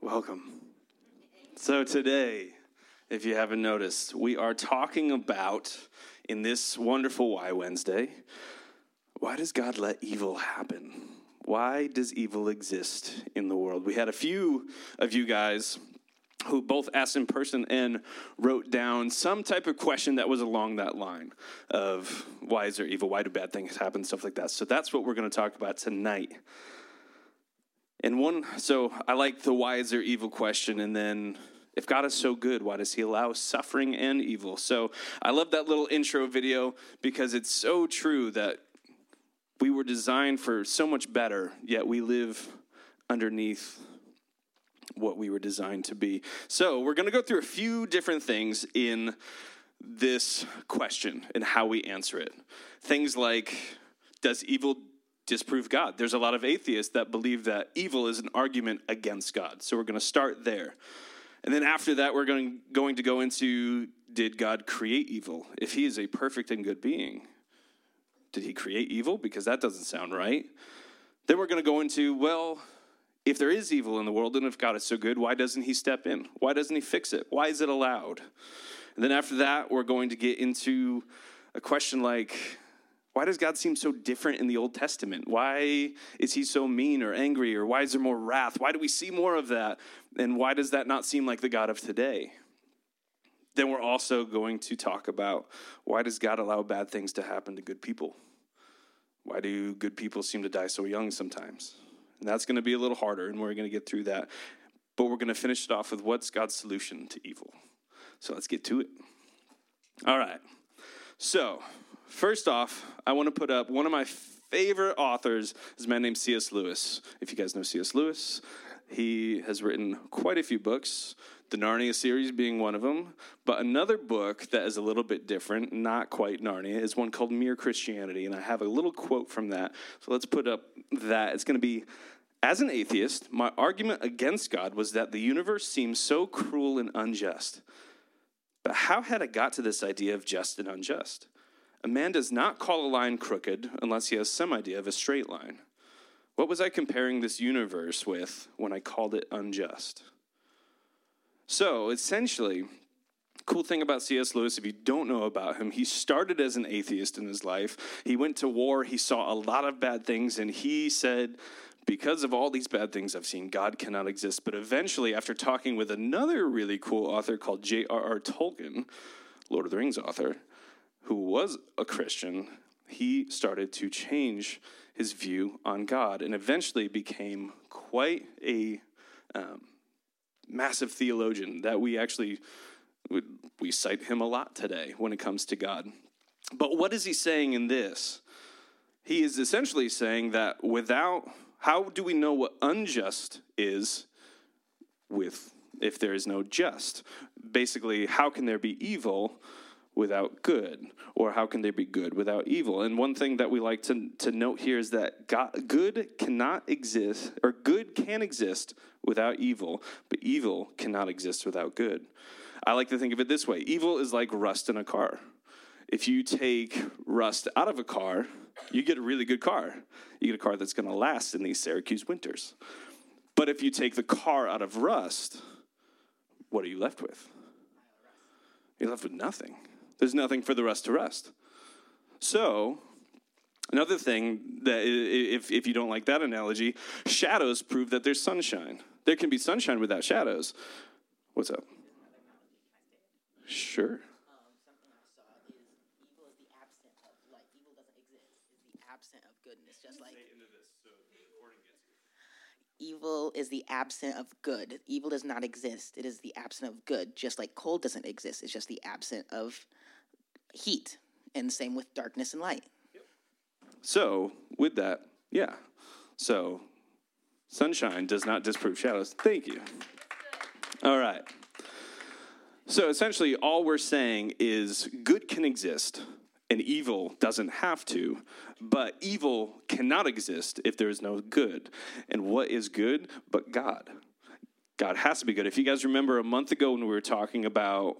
Welcome. So, today, if you haven't noticed, we are talking about in this wonderful Why Wednesday why does God let evil happen? Why does evil exist in the world? We had a few of you guys who both asked in person and wrote down some type of question that was along that line of why is there evil? Why do bad things happen? Stuff like that. So, that's what we're going to talk about tonight. And one, so I like the why is there evil question, and then if God is so good, why does he allow suffering and evil? So I love that little intro video because it's so true that we were designed for so much better, yet we live underneath what we were designed to be. So we're going to go through a few different things in this question and how we answer it. Things like, does evil disprove God. There's a lot of atheists that believe that evil is an argument against God. So we're going to start there. And then after that, we're going, going to go into did God create evil? If he is a perfect and good being, did he create evil? Because that doesn't sound right. Then we're going to go into, well, if there is evil in the world and if God is so good, why doesn't he step in? Why doesn't he fix it? Why is it allowed? And then after that, we're going to get into a question like, why does God seem so different in the Old Testament? Why is he so mean or angry? Or why is there more wrath? Why do we see more of that? And why does that not seem like the God of today? Then we're also going to talk about why does God allow bad things to happen to good people? Why do good people seem to die so young sometimes? And that's going to be a little harder, and we're going to get through that. But we're going to finish it off with what's God's solution to evil. So let's get to it. All right. So, First off, I want to put up one of my favorite authors is a man named C.S. Lewis. If you guys know C.S. Lewis, he has written quite a few books, the Narnia series being one of them. But another book that is a little bit different, not quite Narnia, is one called Mere Christianity. And I have a little quote from that. So let's put up that. It's going to be As an atheist, my argument against God was that the universe seems so cruel and unjust. But how had I got to this idea of just and unjust? A man does not call a line crooked unless he has some idea of a straight line. What was I comparing this universe with when I called it unjust? So, essentially, cool thing about C.S. Lewis, if you don't know about him, he started as an atheist in his life. He went to war, he saw a lot of bad things, and he said, because of all these bad things I've seen, God cannot exist. But eventually, after talking with another really cool author called J.R.R. Tolkien, Lord of the Rings author, who was a Christian, he started to change his view on God and eventually became quite a um, massive theologian that we actually we cite him a lot today when it comes to God. But what is he saying in this? He is essentially saying that without how do we know what unjust is with if there is no just? Basically, how can there be evil without good? Or how can there be good without evil? And one thing that we like to, to note here is that God, good cannot exist, or good can exist without evil, but evil cannot exist without good. I like to think of it this way evil is like rust in a car. If you take rust out of a car, you get a really good car. You get a car that's going to last in these Syracuse winters. But if you take the car out of rust, what are you left with? You're left with nothing. There's nothing for the rest to rest. So, another thing that if, if you don't like that analogy, shadows prove that there's sunshine. There can be sunshine without shadows. What's up? Sure. evil is the absent of good. Evil does not exist. It is the absent of good. Just like cold doesn't exist. It's just the absent of heat, and same with darkness and light. So, with that, yeah. So, sunshine does not disprove shadows. Thank you. All right. So, essentially, all we're saying is good can exist and evil doesn't have to, but evil cannot exist if there is no good. And what is good but God? God has to be good. If you guys remember a month ago when we were talking about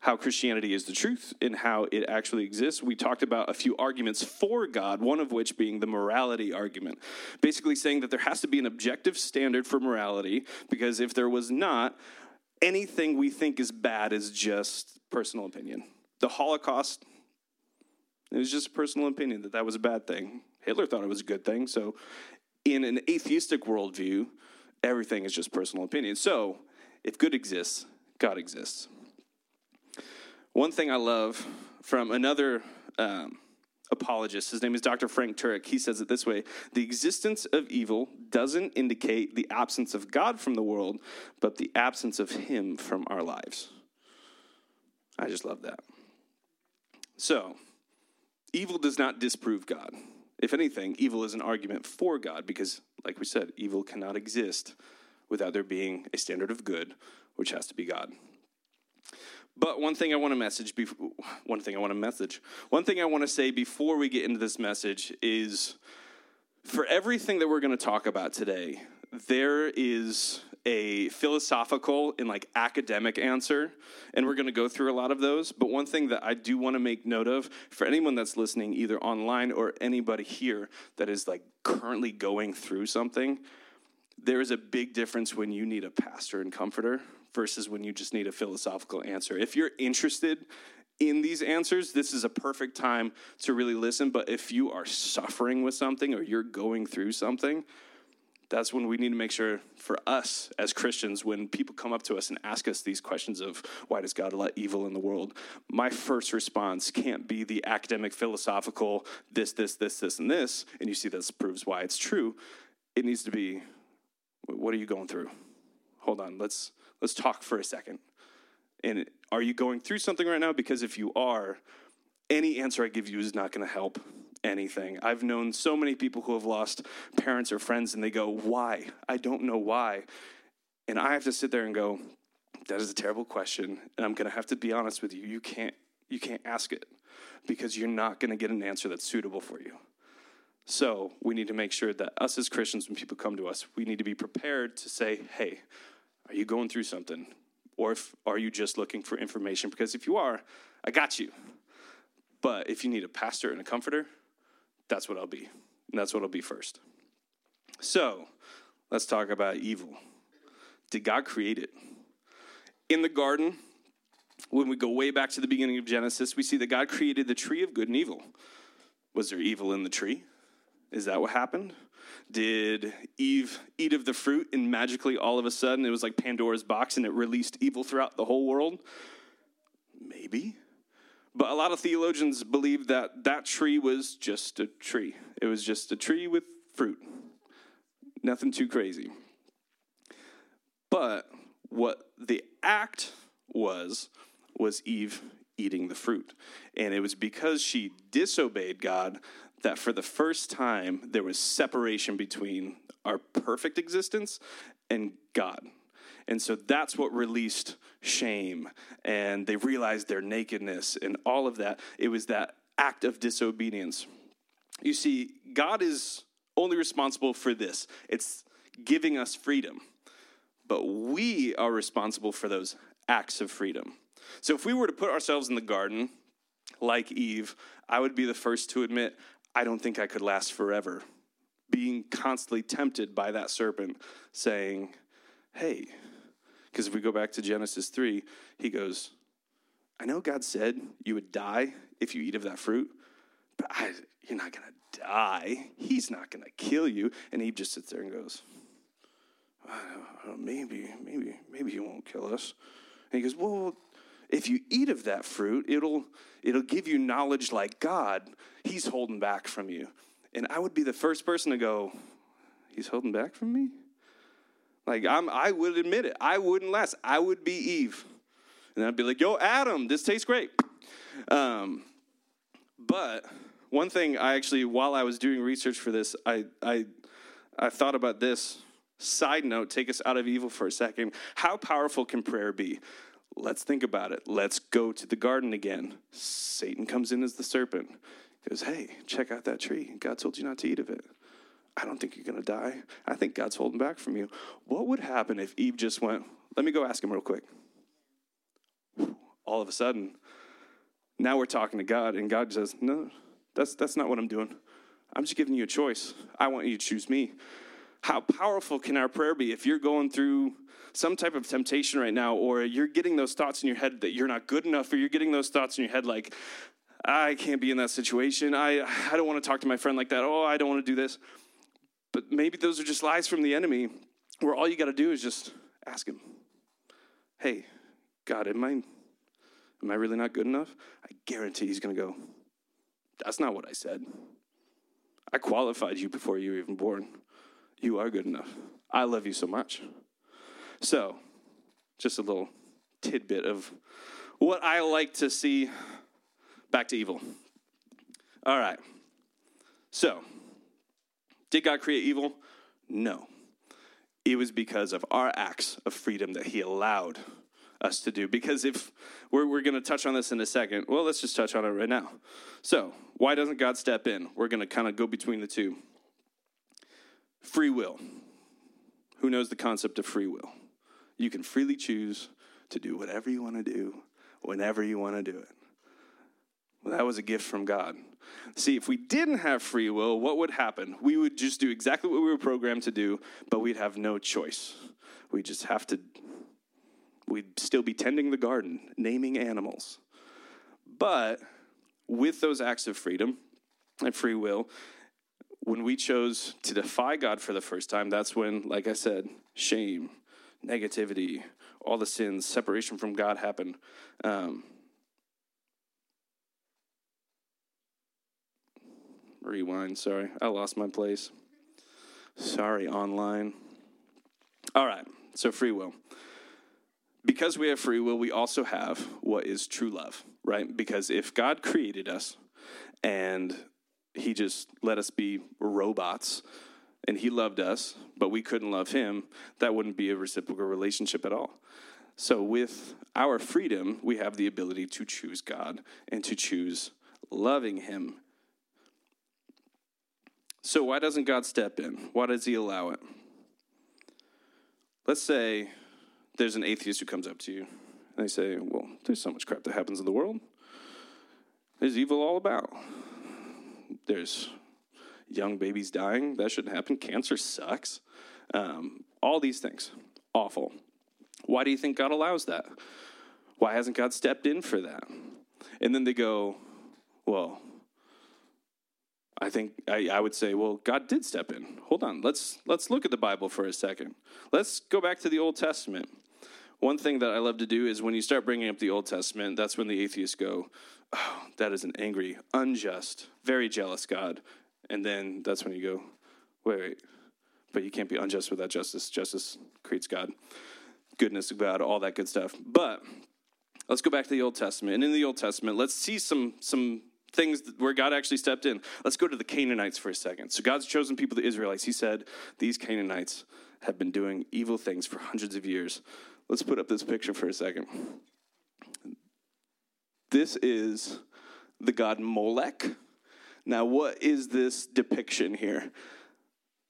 how Christianity is the truth and how it actually exists. We talked about a few arguments for God, one of which being the morality argument. Basically, saying that there has to be an objective standard for morality, because if there was not, anything we think is bad is just personal opinion. The Holocaust, it was just a personal opinion that that was a bad thing. Hitler thought it was a good thing. So, in an atheistic worldview, everything is just personal opinion. So, if good exists, God exists. One thing I love from another um, apologist, his name is Dr. Frank Turek, he says it this way The existence of evil doesn't indicate the absence of God from the world, but the absence of Him from our lives. I just love that. So, evil does not disprove God. If anything, evil is an argument for God because, like we said, evil cannot exist without there being a standard of good, which has to be God. But one thing I want to message, before, one thing I want to message, one thing I want to say before we get into this message is for everything that we're going to talk about today, there is a philosophical and like academic answer, and we're going to go through a lot of those. But one thing that I do want to make note of for anyone that's listening, either online or anybody here that is like currently going through something, there is a big difference when you need a pastor and comforter versus when you just need a philosophical answer. If you're interested in these answers, this is a perfect time to really listen. But if you are suffering with something or you're going through something, that's when we need to make sure for us as Christians, when people come up to us and ask us these questions of why does God let evil in the world, my first response can't be the academic, philosophical, this, this, this, this, and this, and you see this proves why it's true. It needs to be, what are you going through? Hold on, let's let's talk for a second. And are you going through something right now? Because if you are, any answer I give you is not going to help anything. I've known so many people who have lost parents or friends and they go, Why? I don't know why. And I have to sit there and go, That is a terrible question. And I'm going to have to be honest with you. You can't, you can't ask it because you're not going to get an answer that's suitable for you. So we need to make sure that us as Christians, when people come to us, we need to be prepared to say, Hey, are you going through something? Or if, are you just looking for information? Because if you are, I got you. But if you need a pastor and a comforter, that's what I'll be. And that's what I'll be first. So let's talk about evil. Did God create it? In the garden, when we go way back to the beginning of Genesis, we see that God created the tree of good and evil. Was there evil in the tree? Is that what happened? Did Eve eat of the fruit and magically all of a sudden it was like Pandora's box and it released evil throughout the whole world? Maybe. But a lot of theologians believe that that tree was just a tree. It was just a tree with fruit. Nothing too crazy. But what the act was, was Eve eating the fruit. And it was because she disobeyed God that for the first time there was separation between our perfect existence and God. And so that's what released shame. And they realized their nakedness and all of that. It was that act of disobedience. You see, God is only responsible for this it's giving us freedom. But we are responsible for those acts of freedom. So if we were to put ourselves in the garden, like Eve, I would be the first to admit I don't think I could last forever. Being constantly tempted by that serpent, saying, Hey, because if we go back to Genesis 3, he goes, I know God said you would die if you eat of that fruit, but I, you're not going to die. He's not going to kill you. And Eve just sits there and goes, maybe, maybe, maybe he won't kill us. And he goes, well, if you eat of that fruit, it'll it'll give you knowledge like God. He's holding back from you. And I would be the first person to go, He's holding back from me? Like I'm I would admit it. I wouldn't last. I would be Eve. And I'd be like, yo, Adam, this tastes great. Um, but one thing I actually, while I was doing research for this, I I I thought about this. Side note, take us out of evil for a second. How powerful can prayer be? Let's think about it. Let's go to the garden again. Satan comes in as the serpent. He goes, Hey, check out that tree. God told you not to eat of it. I don't think you're going to die. I think God's holding back from you. What would happen if Eve just went, Let me go ask him real quick? all of a sudden, now we're talking to God, and God says, No, that's, that's not what I'm doing. I'm just giving you a choice. I want you to choose me. How powerful can our prayer be if you're going through some type of temptation right now, or you're getting those thoughts in your head that you're not good enough, or you're getting those thoughts in your head like, I can't be in that situation. I, I don't want to talk to my friend like that. Oh, I don't want to do this. But maybe those are just lies from the enemy where all you got to do is just ask him, Hey, God, am I, am I really not good enough? I guarantee he's going to go, That's not what I said. I qualified you before you were even born. You are good enough. I love you so much. So, just a little tidbit of what I like to see back to evil. All right. So, did God create evil? No. It was because of our acts of freedom that He allowed us to do. Because if we're, we're going to touch on this in a second, well, let's just touch on it right now. So, why doesn't God step in? We're going to kind of go between the two. Free will. Who knows the concept of free will? You can freely choose to do whatever you want to do, whenever you want to do it. Well, that was a gift from God. See, if we didn't have free will, what would happen? We would just do exactly what we were programmed to do, but we'd have no choice. We just have to, we'd still be tending the garden, naming animals. But with those acts of freedom and free will, when we chose to defy God for the first time, that's when, like I said, shame, negativity, all the sins, separation from God happened. Um, rewind, sorry. I lost my place. Sorry, online. All right, so free will. Because we have free will, we also have what is true love, right? Because if God created us and he just let us be robots and he loved us, but we couldn't love him, that wouldn't be a reciprocal relationship at all. So, with our freedom, we have the ability to choose God and to choose loving him. So, why doesn't God step in? Why does he allow it? Let's say there's an atheist who comes up to you and they say, Well, there's so much crap that happens in the world. There's evil all about. There's young babies dying. That shouldn't happen. Cancer sucks. Um, all these things. Awful. Why do you think God allows that? Why hasn't God stepped in for that? And then they go, Well, I think I, I, would say, well, God did step in. Hold on, let's let's look at the Bible for a second. Let's go back to the Old Testament. One thing that I love to do is when you start bringing up the Old Testament, that's when the atheists go, "Oh, that is an angry, unjust, very jealous God," and then that's when you go, "Wait, wait, but you can't be unjust without justice. Justice creates God, goodness of God, all that good stuff." But let's go back to the Old Testament, and in the Old Testament, let's see some some things where God actually stepped in. Let's go to the Canaanites for a second. So God's chosen people, the Israelites. He said, These Canaanites have been doing evil things for hundreds of years. Let's put up this picture for a second. This is the god Molech. Now, what is this depiction here?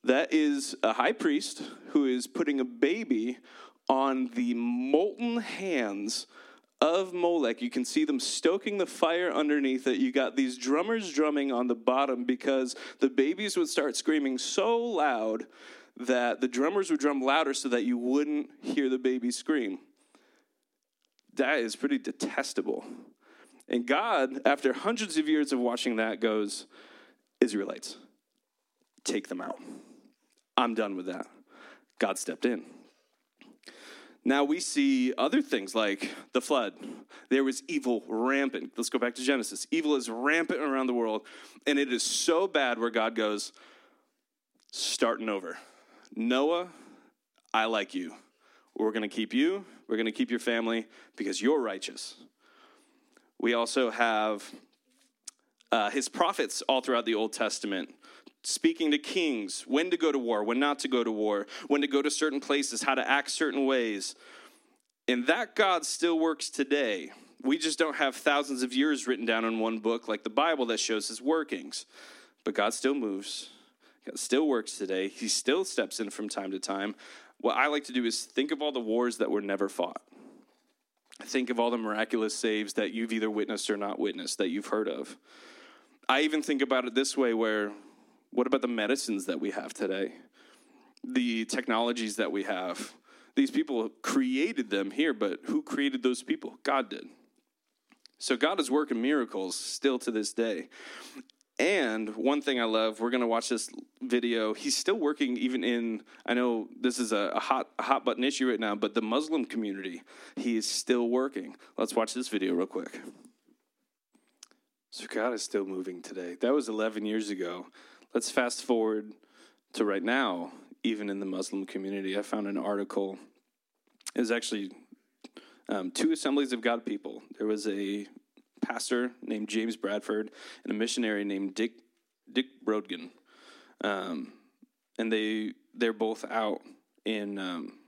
That is a high priest who is putting a baby on the molten hands of Molech. You can see them stoking the fire underneath it. You got these drummers drumming on the bottom because the babies would start screaming so loud that the drummers would drum louder so that you wouldn't hear the baby scream. That is pretty detestable. And God, after hundreds of years of watching that, goes, Israelites, take them out. I'm done with that. God stepped in. Now we see other things like the flood. There was evil rampant. Let's go back to Genesis. Evil is rampant around the world, and it is so bad where God goes, starting over. Noah, I like you. We're going to keep you, we're going to keep your family because you're righteous. We also have uh, his prophets all throughout the Old Testament speaking to kings, when to go to war, when not to go to war, when to go to certain places, how to act certain ways. And that God still works today. We just don't have thousands of years written down in one book like the Bible that shows his workings. But God still moves. God still works today. He still steps in from time to time. What I like to do is think of all the wars that were never fought. Think of all the miraculous saves that you've either witnessed or not witnessed that you've heard of. I even think about it this way where what about the medicines that we have today? The technologies that we have. These people created them here, but who created those people? God did. So God is working miracles still to this day. And one thing I love, we're going to watch this video. He's still working, even in, I know this is a, a, hot, hot button issue right now, but the Muslim community, he is still working. Let's watch this video real quick. So God is still moving today. That was 11 years ago. Let's fast forward to right now, even in the Muslim community. I found an article. It was actually um, two assemblies of God people. There was a pastor named James Bradford and a missionary named Dick Dick Brogden, um, and they they're both out in um,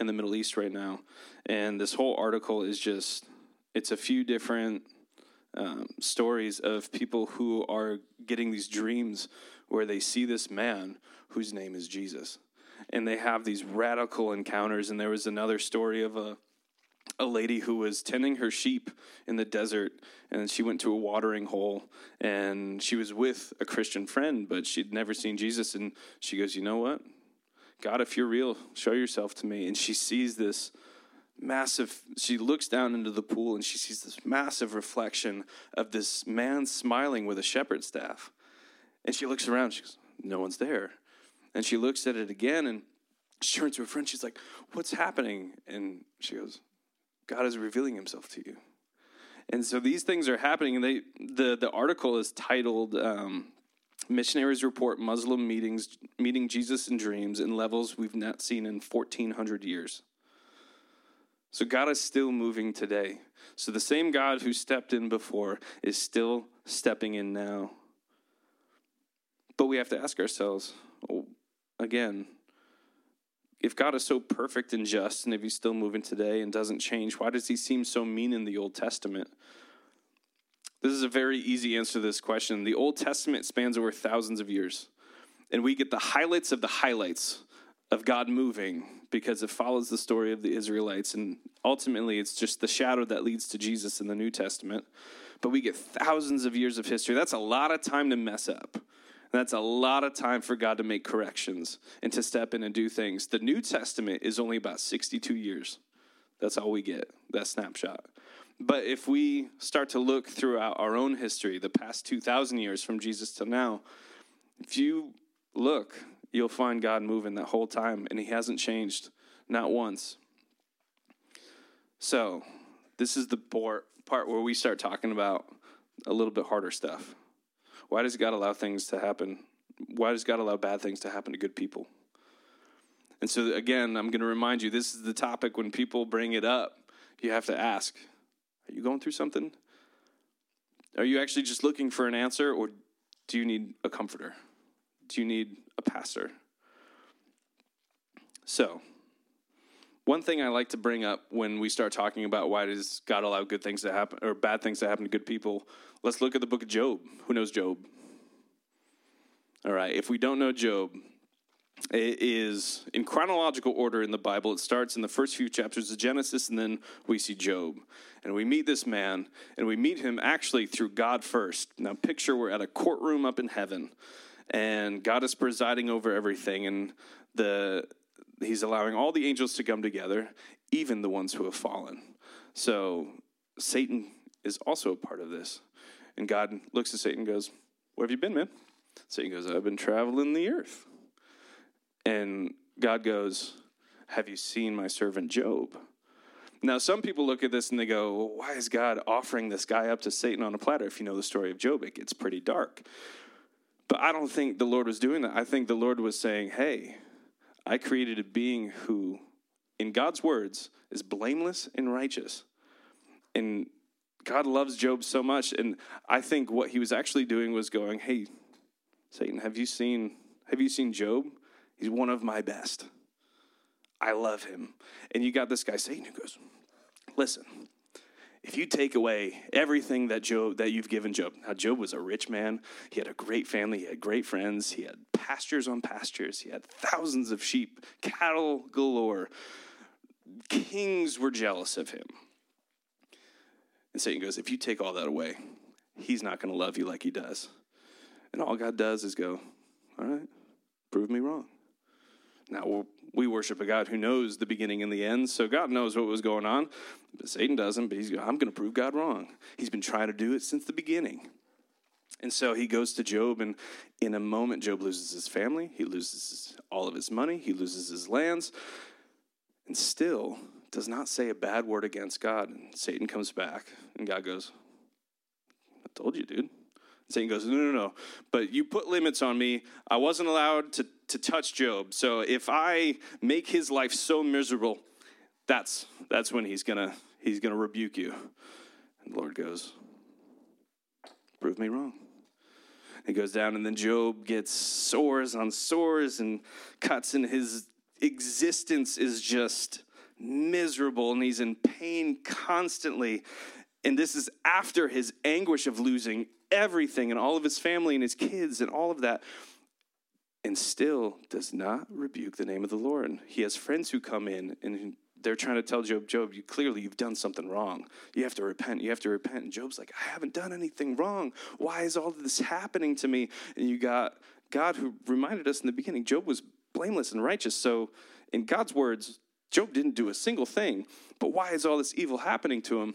in the Middle East right now. And this whole article is just it's a few different um, stories of people who are getting these dreams where they see this man whose name is Jesus. And they have these radical encounters. And there was another story of a a lady who was tending her sheep in the desert and she went to a watering hole and she was with a Christian friend but she'd never seen Jesus and she goes, "You know what? God, if you're real, show yourself to me." And she sees this massive she looks down into the pool and she sees this massive reflection of this man smiling with a shepherd's staff. And she looks around, she goes, "No one's there." And she looks at it again and she turns to her friend. She's like, "What's happening?" And she goes, God is revealing himself to you. And so these things are happening. And they, the, the article is titled um, Missionaries Report Muslim Meetings, Meeting Jesus in Dreams in Levels We've Not Seen in 1400 Years. So God is still moving today. So the same God who stepped in before is still stepping in now. But we have to ask ourselves again, if God is so perfect and just, and if he's still moving today and doesn't change, why does he seem so mean in the Old Testament? This is a very easy answer to this question. The Old Testament spans over thousands of years, and we get the highlights of the highlights of God moving because it follows the story of the Israelites, and ultimately it's just the shadow that leads to Jesus in the New Testament. But we get thousands of years of history. That's a lot of time to mess up. That's a lot of time for God to make corrections and to step in and do things. The New Testament is only about 62 years. That's all we get, that snapshot. But if we start to look throughout our own history, the past 2,000 years from Jesus to now, if you look, you'll find God moving that whole time, and He hasn't changed, not once. So, this is the part where we start talking about a little bit harder stuff. Why does God allow things to happen? Why does God allow bad things to happen to good people? And so, again, I'm going to remind you this is the topic when people bring it up, you have to ask Are you going through something? Are you actually just looking for an answer, or do you need a comforter? Do you need a pastor? So, one thing I like to bring up when we start talking about why does God allow good things to happen or bad things to happen to good people, let's look at the book of Job. Who knows Job? All right, if we don't know Job, it is in chronological order in the Bible. It starts in the first few chapters of Genesis, and then we see Job. And we meet this man, and we meet him actually through God first. Now, picture we're at a courtroom up in heaven, and God is presiding over everything, and the he's allowing all the angels to come together, even the ones who have fallen. So Satan is also a part of this. And God looks at Satan and goes, Where have you been, man? Satan goes, I've been traveling the earth. And God goes, Have you seen my servant Job? Now, some people look at this and they go, well, Why is God offering this guy up to Satan on a platter? If you know the story of Job, it gets pretty dark. But I don't think the Lord was doing that. I think the Lord was saying, Hey, I created a being who, in God's words, is blameless and righteous. And God loves Job so much. And I think what he was actually doing was going, Hey, Satan, have you seen have you seen Job? He's one of my best. I love him. And you got this guy Satan who goes, Listen, if you take away everything that Job that you've given Job, now Job was a rich man, he had a great family, he had great friends, he had pastures on pastures, he had thousands of sheep, cattle galore. Kings were jealous of him. And Satan goes, If you take all that away, he's not going to love you like he does. And all God does is go, All right, prove me wrong. Now, we worship a God who knows the beginning and the end, so God knows what was going on. But Satan doesn't, but he's I'm going to prove God wrong. He's been trying to do it since the beginning. And so he goes to Job, and in a moment, Job loses his family, he loses all of his money, he loses his lands, and still does not say a bad word against God. And Satan comes back, and God goes, I told you, dude. Satan goes, No, no, no. But you put limits on me. I wasn't allowed to, to touch Job. So if I make his life so miserable, that's that's when he's gonna he's gonna rebuke you. And the Lord goes, Prove me wrong. He goes down, and then Job gets sores on sores and cuts, and his existence is just miserable, and he's in pain constantly. And this is after his anguish of losing everything and all of his family and his kids and all of that, and still does not rebuke the name of the Lord. He has friends who come in and they're trying to tell Job, Job, you clearly you've done something wrong. You have to repent. You have to repent. And Job's like, I haven't done anything wrong. Why is all this happening to me? And you got God who reminded us in the beginning, Job was blameless and righteous. So in God's words, Job didn't do a single thing. But why is all this evil happening to him?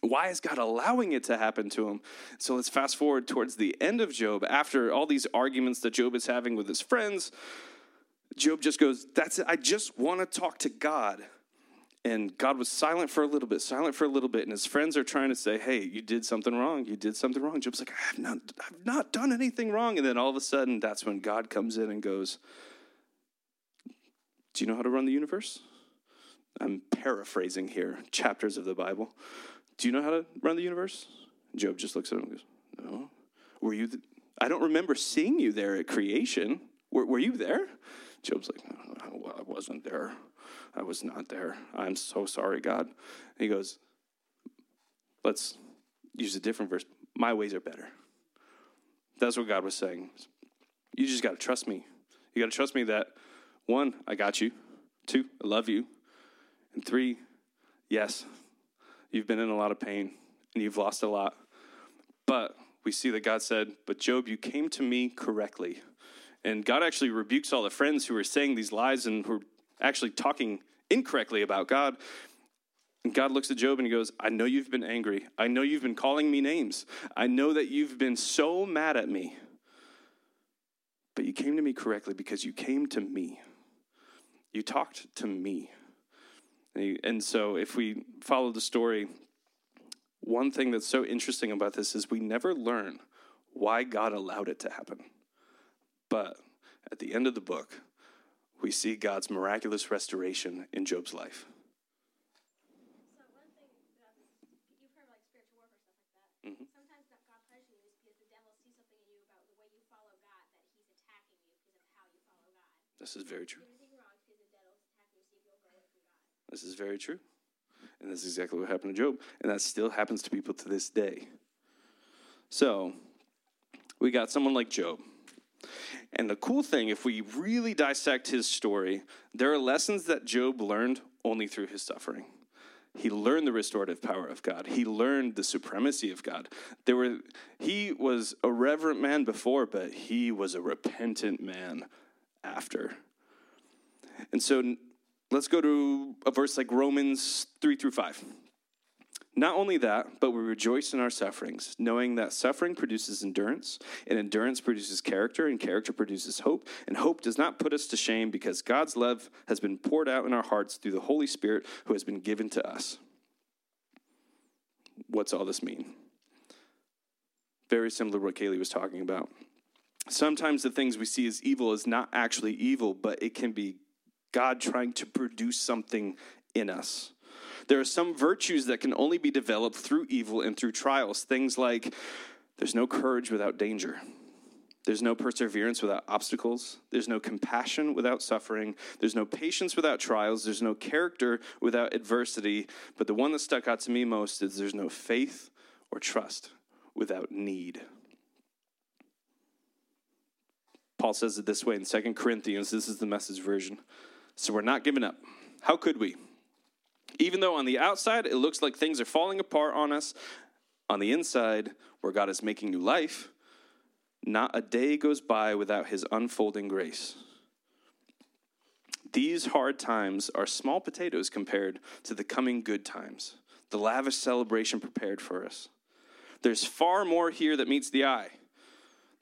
Why is God allowing it to happen to him? So let's fast forward towards the end of Job. After all these arguments that Job is having with his friends, Job just goes, That's it. I just want to talk to God. And God was silent for a little bit, silent for a little bit. And his friends are trying to say, Hey, you did something wrong. You did something wrong. Job's like, I have not, I've not done anything wrong. And then all of a sudden, that's when God comes in and goes, Do you know how to run the universe? I'm paraphrasing here, chapters of the Bible. Do you know how to run the universe? Job just looks at him and goes, No. Were you? I don't remember seeing you there at creation. Were, were you there? Job's like, no, I wasn't there. I was not there. I'm so sorry, God. And he goes, Let's use a different verse. My ways are better. That's what God was saying. You just got to trust me. You got to trust me that one, I got you. Two, I love you. And three, yes, You've been in a lot of pain and you've lost a lot. But we see that God said, But Job, you came to me correctly. And God actually rebukes all the friends who are saying these lies and who are actually talking incorrectly about God. And God looks at Job and he goes, I know you've been angry. I know you've been calling me names. I know that you've been so mad at me. But you came to me correctly because you came to me. You talked to me. And so, if we follow the story, one thing that's so interesting about this is we never learn why God allowed it to happen. But at the end of the book, we see God's miraculous restoration in Job's life. Mm-hmm. This is very true. This is very true. And that's exactly what happened to Job. And that still happens to people to this day. So, we got someone like Job. And the cool thing, if we really dissect his story, there are lessons that Job learned only through his suffering. He learned the restorative power of God. He learned the supremacy of God. There were he was a reverent man before, but he was a repentant man after. And so Let's go to a verse like Romans 3 through 5. Not only that, but we rejoice in our sufferings, knowing that suffering produces endurance, and endurance produces character, and character produces hope. And hope does not put us to shame because God's love has been poured out in our hearts through the Holy Spirit who has been given to us. What's all this mean? Very similar to what Kaylee was talking about. Sometimes the things we see as evil is not actually evil, but it can be God trying to produce something in us. There are some virtues that can only be developed through evil and through trials. Things like there's no courage without danger. There's no perseverance without obstacles. There's no compassion without suffering. There's no patience without trials. There's no character without adversity. But the one that stuck out to me most is there's no faith or trust without need. Paul says it this way in 2 Corinthians. This is the message version. So we're not giving up. How could we? Even though on the outside it looks like things are falling apart on us, on the inside, where God is making new life, not a day goes by without his unfolding grace. These hard times are small potatoes compared to the coming good times, the lavish celebration prepared for us. There's far more here that meets the eye.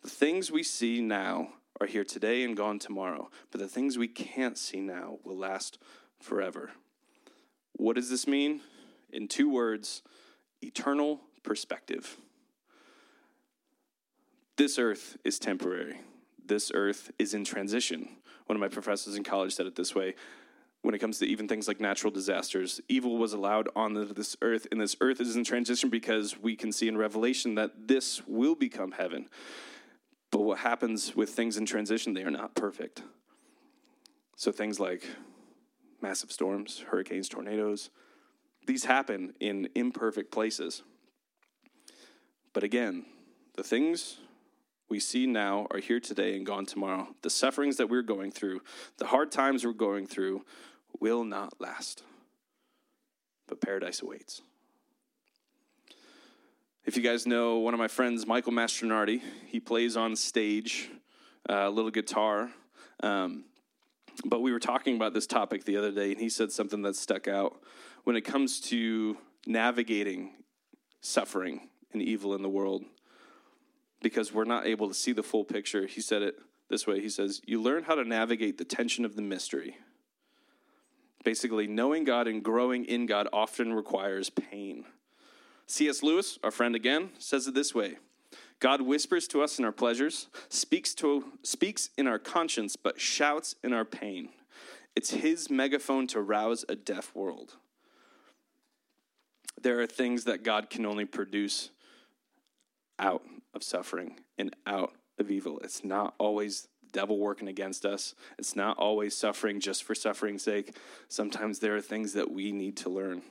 The things we see now are here today and gone tomorrow, but the things we can't see now will last forever. What does this mean? In two words eternal perspective. This earth is temporary. This earth is in transition. One of my professors in college said it this way when it comes to even things like natural disasters. Evil was allowed on this earth, and this earth is in transition because we can see in Revelation that this will become heaven. But what happens with things in transition, they are not perfect. So things like massive storms, hurricanes, tornadoes, these happen in imperfect places. But again, the things we see now are here today and gone tomorrow. The sufferings that we're going through, the hard times we're going through, will not last. But paradise awaits. If you guys know one of my friends, Michael Mastronardi, he plays on stage uh, a little guitar. Um, but we were talking about this topic the other day, and he said something that stuck out when it comes to navigating suffering and evil in the world because we're not able to see the full picture. He said it this way He says, You learn how to navigate the tension of the mystery. Basically, knowing God and growing in God often requires pain. C.S. Lewis, our friend again, says it this way God whispers to us in our pleasures, speaks, to, speaks in our conscience, but shouts in our pain. It's his megaphone to rouse a deaf world. There are things that God can only produce out of suffering and out of evil. It's not always the devil working against us. It's not always suffering just for suffering's sake. Sometimes there are things that we need to learn.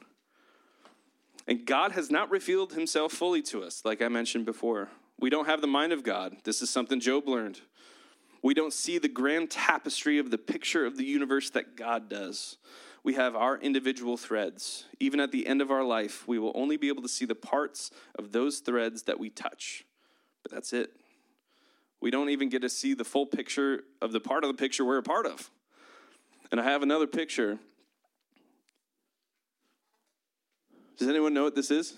And God has not revealed himself fully to us, like I mentioned before. We don't have the mind of God. This is something Job learned. We don't see the grand tapestry of the picture of the universe that God does. We have our individual threads. Even at the end of our life, we will only be able to see the parts of those threads that we touch. But that's it. We don't even get to see the full picture of the part of the picture we're a part of. And I have another picture. Does anyone know what this is?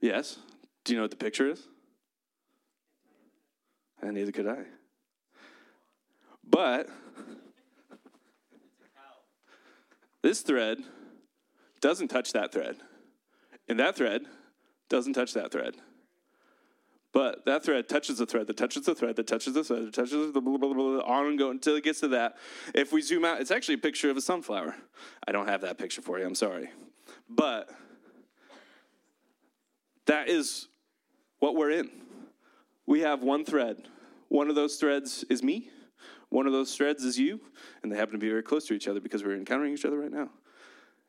Yes. Do you know what the picture is? And neither could I. But this thread doesn't touch that thread. And that thread doesn't touch that thread. But that thread touches the thread that touches the thread that touches the thread that touches the blah, blah, blah, blah, on and go until it gets to that. If we zoom out, it's actually a picture of a sunflower. I don't have that picture for you, I'm sorry. But that is what we're in. We have one thread. One of those threads is me, one of those threads is you, and they happen to be very close to each other because we're encountering each other right now.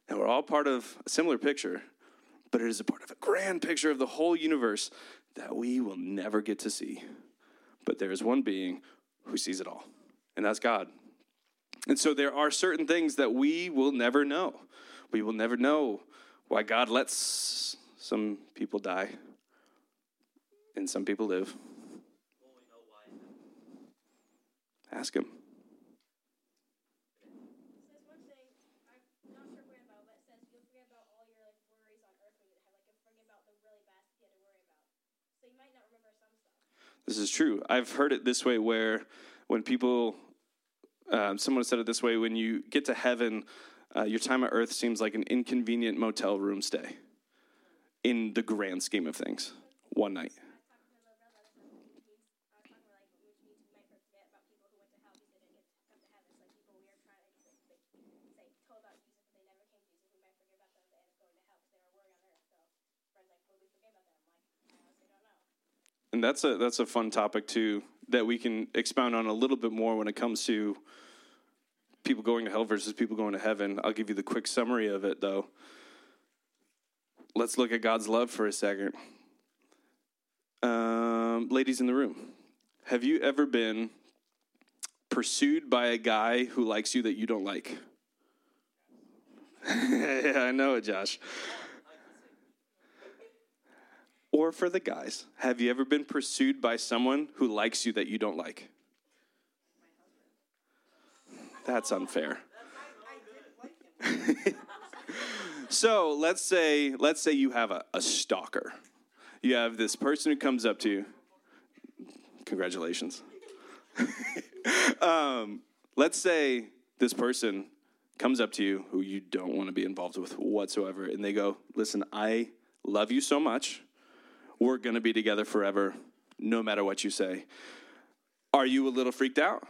And we're all part of a similar picture, but it is a part of a grand picture of the whole universe that we will never get to see. But there is one being who sees it all, and that's God. And so there are certain things that we will never know. We will never know why God lets some people die and some people live. Ask Him. says one thing, I'm not sure where about, but it says you'll forget about all your like worries on earth when you have like you'll forget about the really bad stuff you had to worry about. So you might not remember some stuff. This is true. I've heard it this way where when people, um, someone said it this way when you get to heaven, uh, your time on earth seems like an inconvenient motel room stay in the grand scheme of things. One night. I was talking to my brother about this, which means I was talking about like which means you might forget about people who went to hell because they didn't get to come to heaven. So like people we are trying to like, like, say told about Jesus but they never came to Jesus. We might forget about them and end up going to hell because they were worried on earth. So friends like, well, we forget about them. I'm like, I honestly don't know. And that's a that's a fun topic too that we can expound on a little bit more when it comes to people going to hell versus people going to heaven. I'll give you the quick summary of it though. Let's look at God's love for a second. Um, ladies in the room, have you ever been pursued by a guy who likes you that you don't like? yeah, I know it, Josh. Or for the guys, have you ever been pursued by someone who likes you that you don't like? That's unfair. so let's say let's say you have a, a stalker. You have this person who comes up to you. Congratulations. um, let's say this person comes up to you who you don't want to be involved with whatsoever, and they go, Listen, I love you so much. We're going to be together forever, no matter what you say. Are you a little freaked out?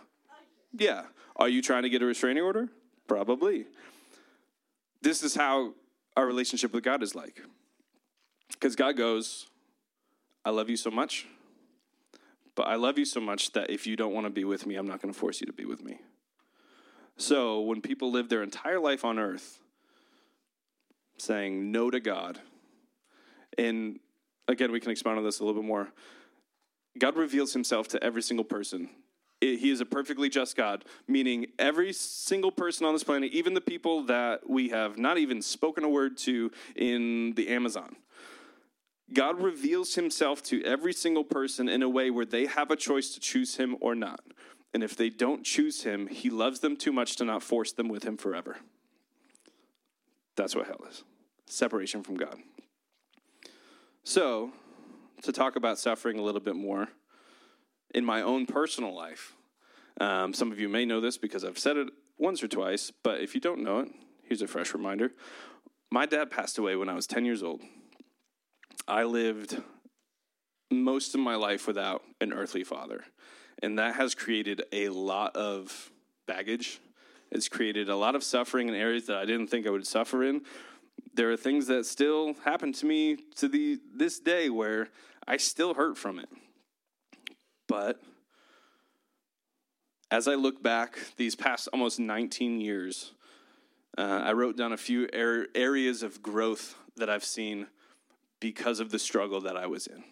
Yeah. Are you trying to get a restraining order? Probably. This is how our relationship with God is like. Because God goes, I love you so much, but I love you so much that if you don't want to be with me, I'm not going to force you to be with me. So when people live their entire life on earth saying no to God, and again, we can expound on this a little bit more. God reveals himself to every single person. He is a perfectly just God, meaning every single person on this planet, even the people that we have not even spoken a word to in the Amazon. God reveals himself to every single person in a way where they have a choice to choose him or not. And if they don't choose him, he loves them too much to not force them with him forever. That's what hell is separation from God. So, to talk about suffering a little bit more, in my own personal life, um, some of you may know this because I've said it once or twice, but if you don't know it, here's a fresh reminder. My dad passed away when I was 10 years old. I lived most of my life without an earthly father, and that has created a lot of baggage. It's created a lot of suffering in areas that I didn't think I would suffer in, there are things that still happen to me to the this day where I still hurt from it. But as I look back these past almost 19 years, uh, I wrote down a few er- areas of growth that I've seen because of the struggle that I was in.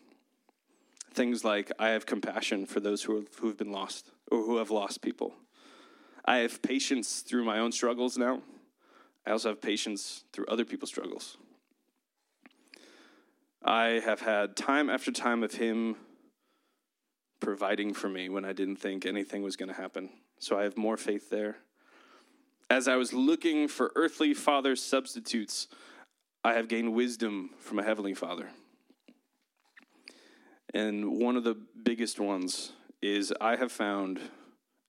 Things like I have compassion for those who, who have been lost or who have lost people. I have patience through my own struggles now. I also have patience through other people's struggles. I have had time after time of Him providing for me when I didn't think anything was going to happen. So I have more faith there. As I was looking for earthly father substitutes, I have gained wisdom from a heavenly father. And one of the biggest ones is I have found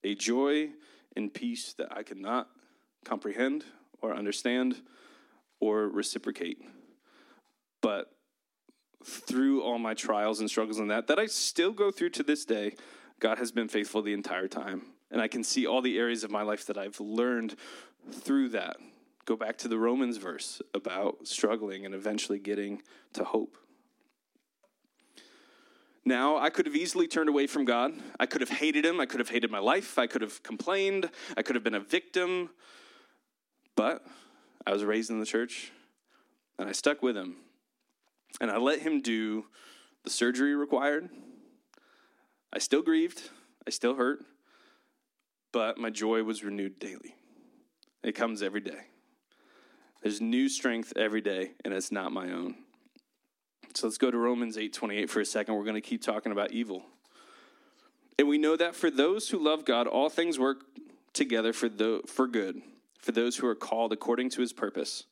a joy and peace that I cannot comprehend or understand or reciprocate. But through all my trials and struggles and that, that I still go through to this day, God has been faithful the entire time. And I can see all the areas of my life that I've learned through that. Go back to the Romans verse about struggling and eventually getting to hope. Now, I could have easily turned away from God. I could have hated him. I could have hated my life. I could have complained. I could have been a victim. But I was raised in the church and I stuck with him. And I let him do the surgery required. I still grieved. I still hurt. But my joy was renewed daily. It comes every day. There's new strength every day, and it's not my own. So let's go to Romans 8:28 for a second. We're going to keep talking about evil. And we know that for those who love God, all things work together for the, for good, for those who are called according to his purpose.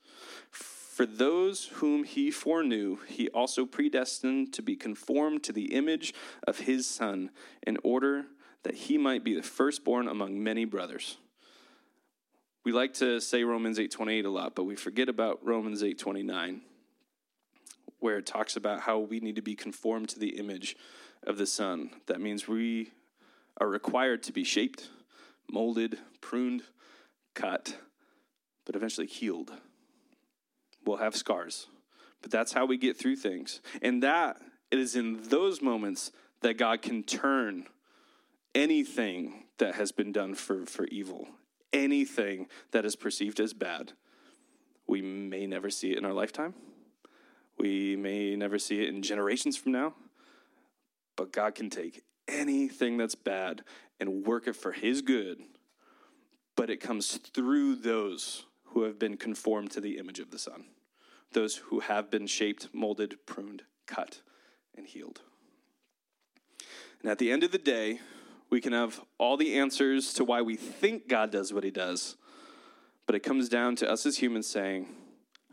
For those whom he foreknew, he also predestined to be conformed to the image of his son, in order that he might be the firstborn among many brothers. We like to say Romans 8:28 a lot, but we forget about Romans 8:29 where it talks about how we need to be conformed to the image of the Son. That means we are required to be shaped, molded, pruned, cut, but eventually healed. We'll have scars, but that's how we get through things. And that it is in those moments that God can turn anything that has been done for, for evil, anything that is perceived as bad. We may never see it in our lifetime. We may never see it in generations from now, but God can take anything that's bad and work it for His good. But it comes through those who have been conformed to the image of the Son, those who have been shaped, molded, pruned, cut, and healed. And at the end of the day, we can have all the answers to why we think God does what he does, but it comes down to us as humans saying,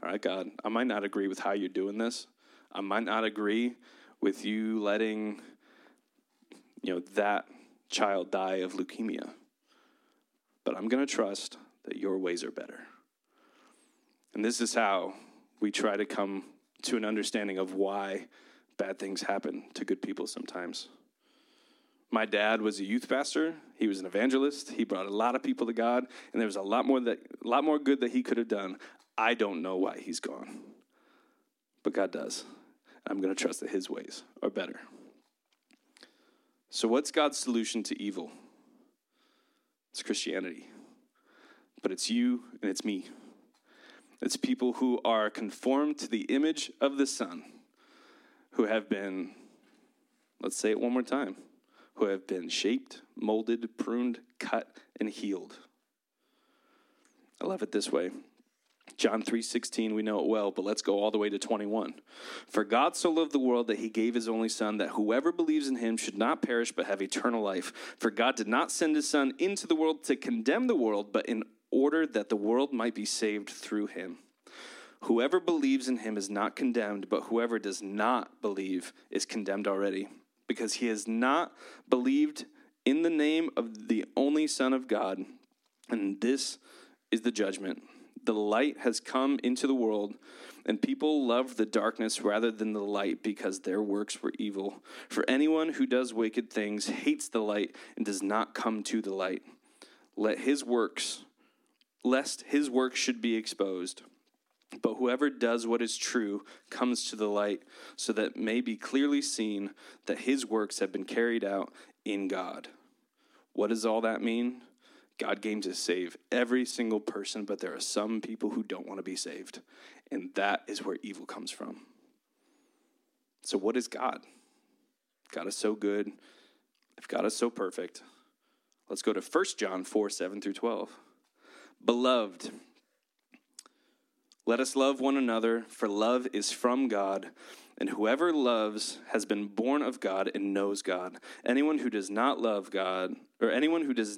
All right, God, I might not agree with how you're doing this. I might not agree with you letting you know that child die of leukemia. But I'm going to trust that your ways are better. And this is how we try to come to an understanding of why bad things happen to good people sometimes. My dad was a youth pastor. He was an evangelist. He brought a lot of people to God, and there was a lot more that a lot more good that he could have done. I don't know why he's gone. But God does. I'm going to trust that his ways are better. So what's God's solution to evil? It's Christianity. But it's you and it's me. It's people who are conformed to the image of the Son, who have been, let's say it one more time, who have been shaped, molded, pruned, cut, and healed. I love it this way. John 3:16 we know it well, but let's go all the way to 21. For God so loved the world that he gave his only son that whoever believes in him should not perish but have eternal life. For God did not send his son into the world to condemn the world, but in order that the world might be saved through him. Whoever believes in him is not condemned, but whoever does not believe is condemned already, because he has not believed in the name of the only Son of God. And this is the judgment. The light has come into the world, and people loved the darkness rather than the light because their works were evil. For anyone who does wicked things hates the light and does not come to the light. Let his works, lest his works should be exposed. But whoever does what is true comes to the light, so that it may be clearly seen that his works have been carried out in God. What does all that mean? God came to save every single person, but there are some people who don't want to be saved. And that is where evil comes from. So, what is God? God is so good. If God is so perfect, let's go to 1 John 4 7 through 12. Beloved, let us love one another, for love is from God. And whoever loves has been born of God and knows God. Anyone who does not love God, or anyone who does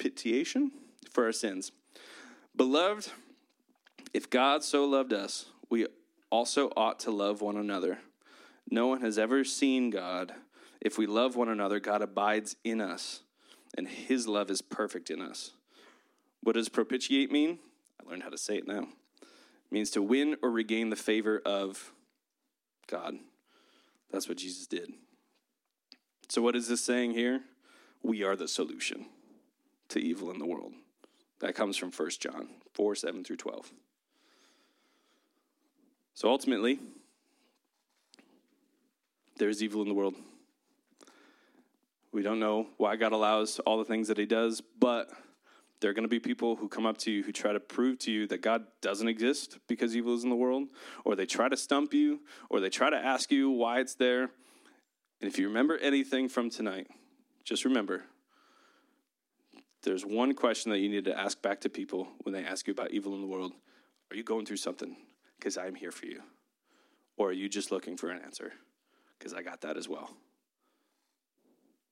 Propitiation for our sins. Beloved, if God so loved us, we also ought to love one another. No one has ever seen God. If we love one another, God abides in us, and his love is perfect in us. What does propitiate mean? I learned how to say it now. It means to win or regain the favor of God. That's what Jesus did. So, what is this saying here? We are the solution to evil in the world. That comes from 1 John 4 7 through 12. So, ultimately, there is evil in the world. We don't know why God allows all the things that He does, but there are going to be people who come up to you who try to prove to you that God doesn't exist because evil is in the world, or they try to stump you, or they try to ask you why it's there. And if you remember anything from tonight, just remember there's one question that you need to ask back to people when they ask you about evil in the world Are you going through something? Because I'm here for you. Or are you just looking for an answer? Because I got that as well.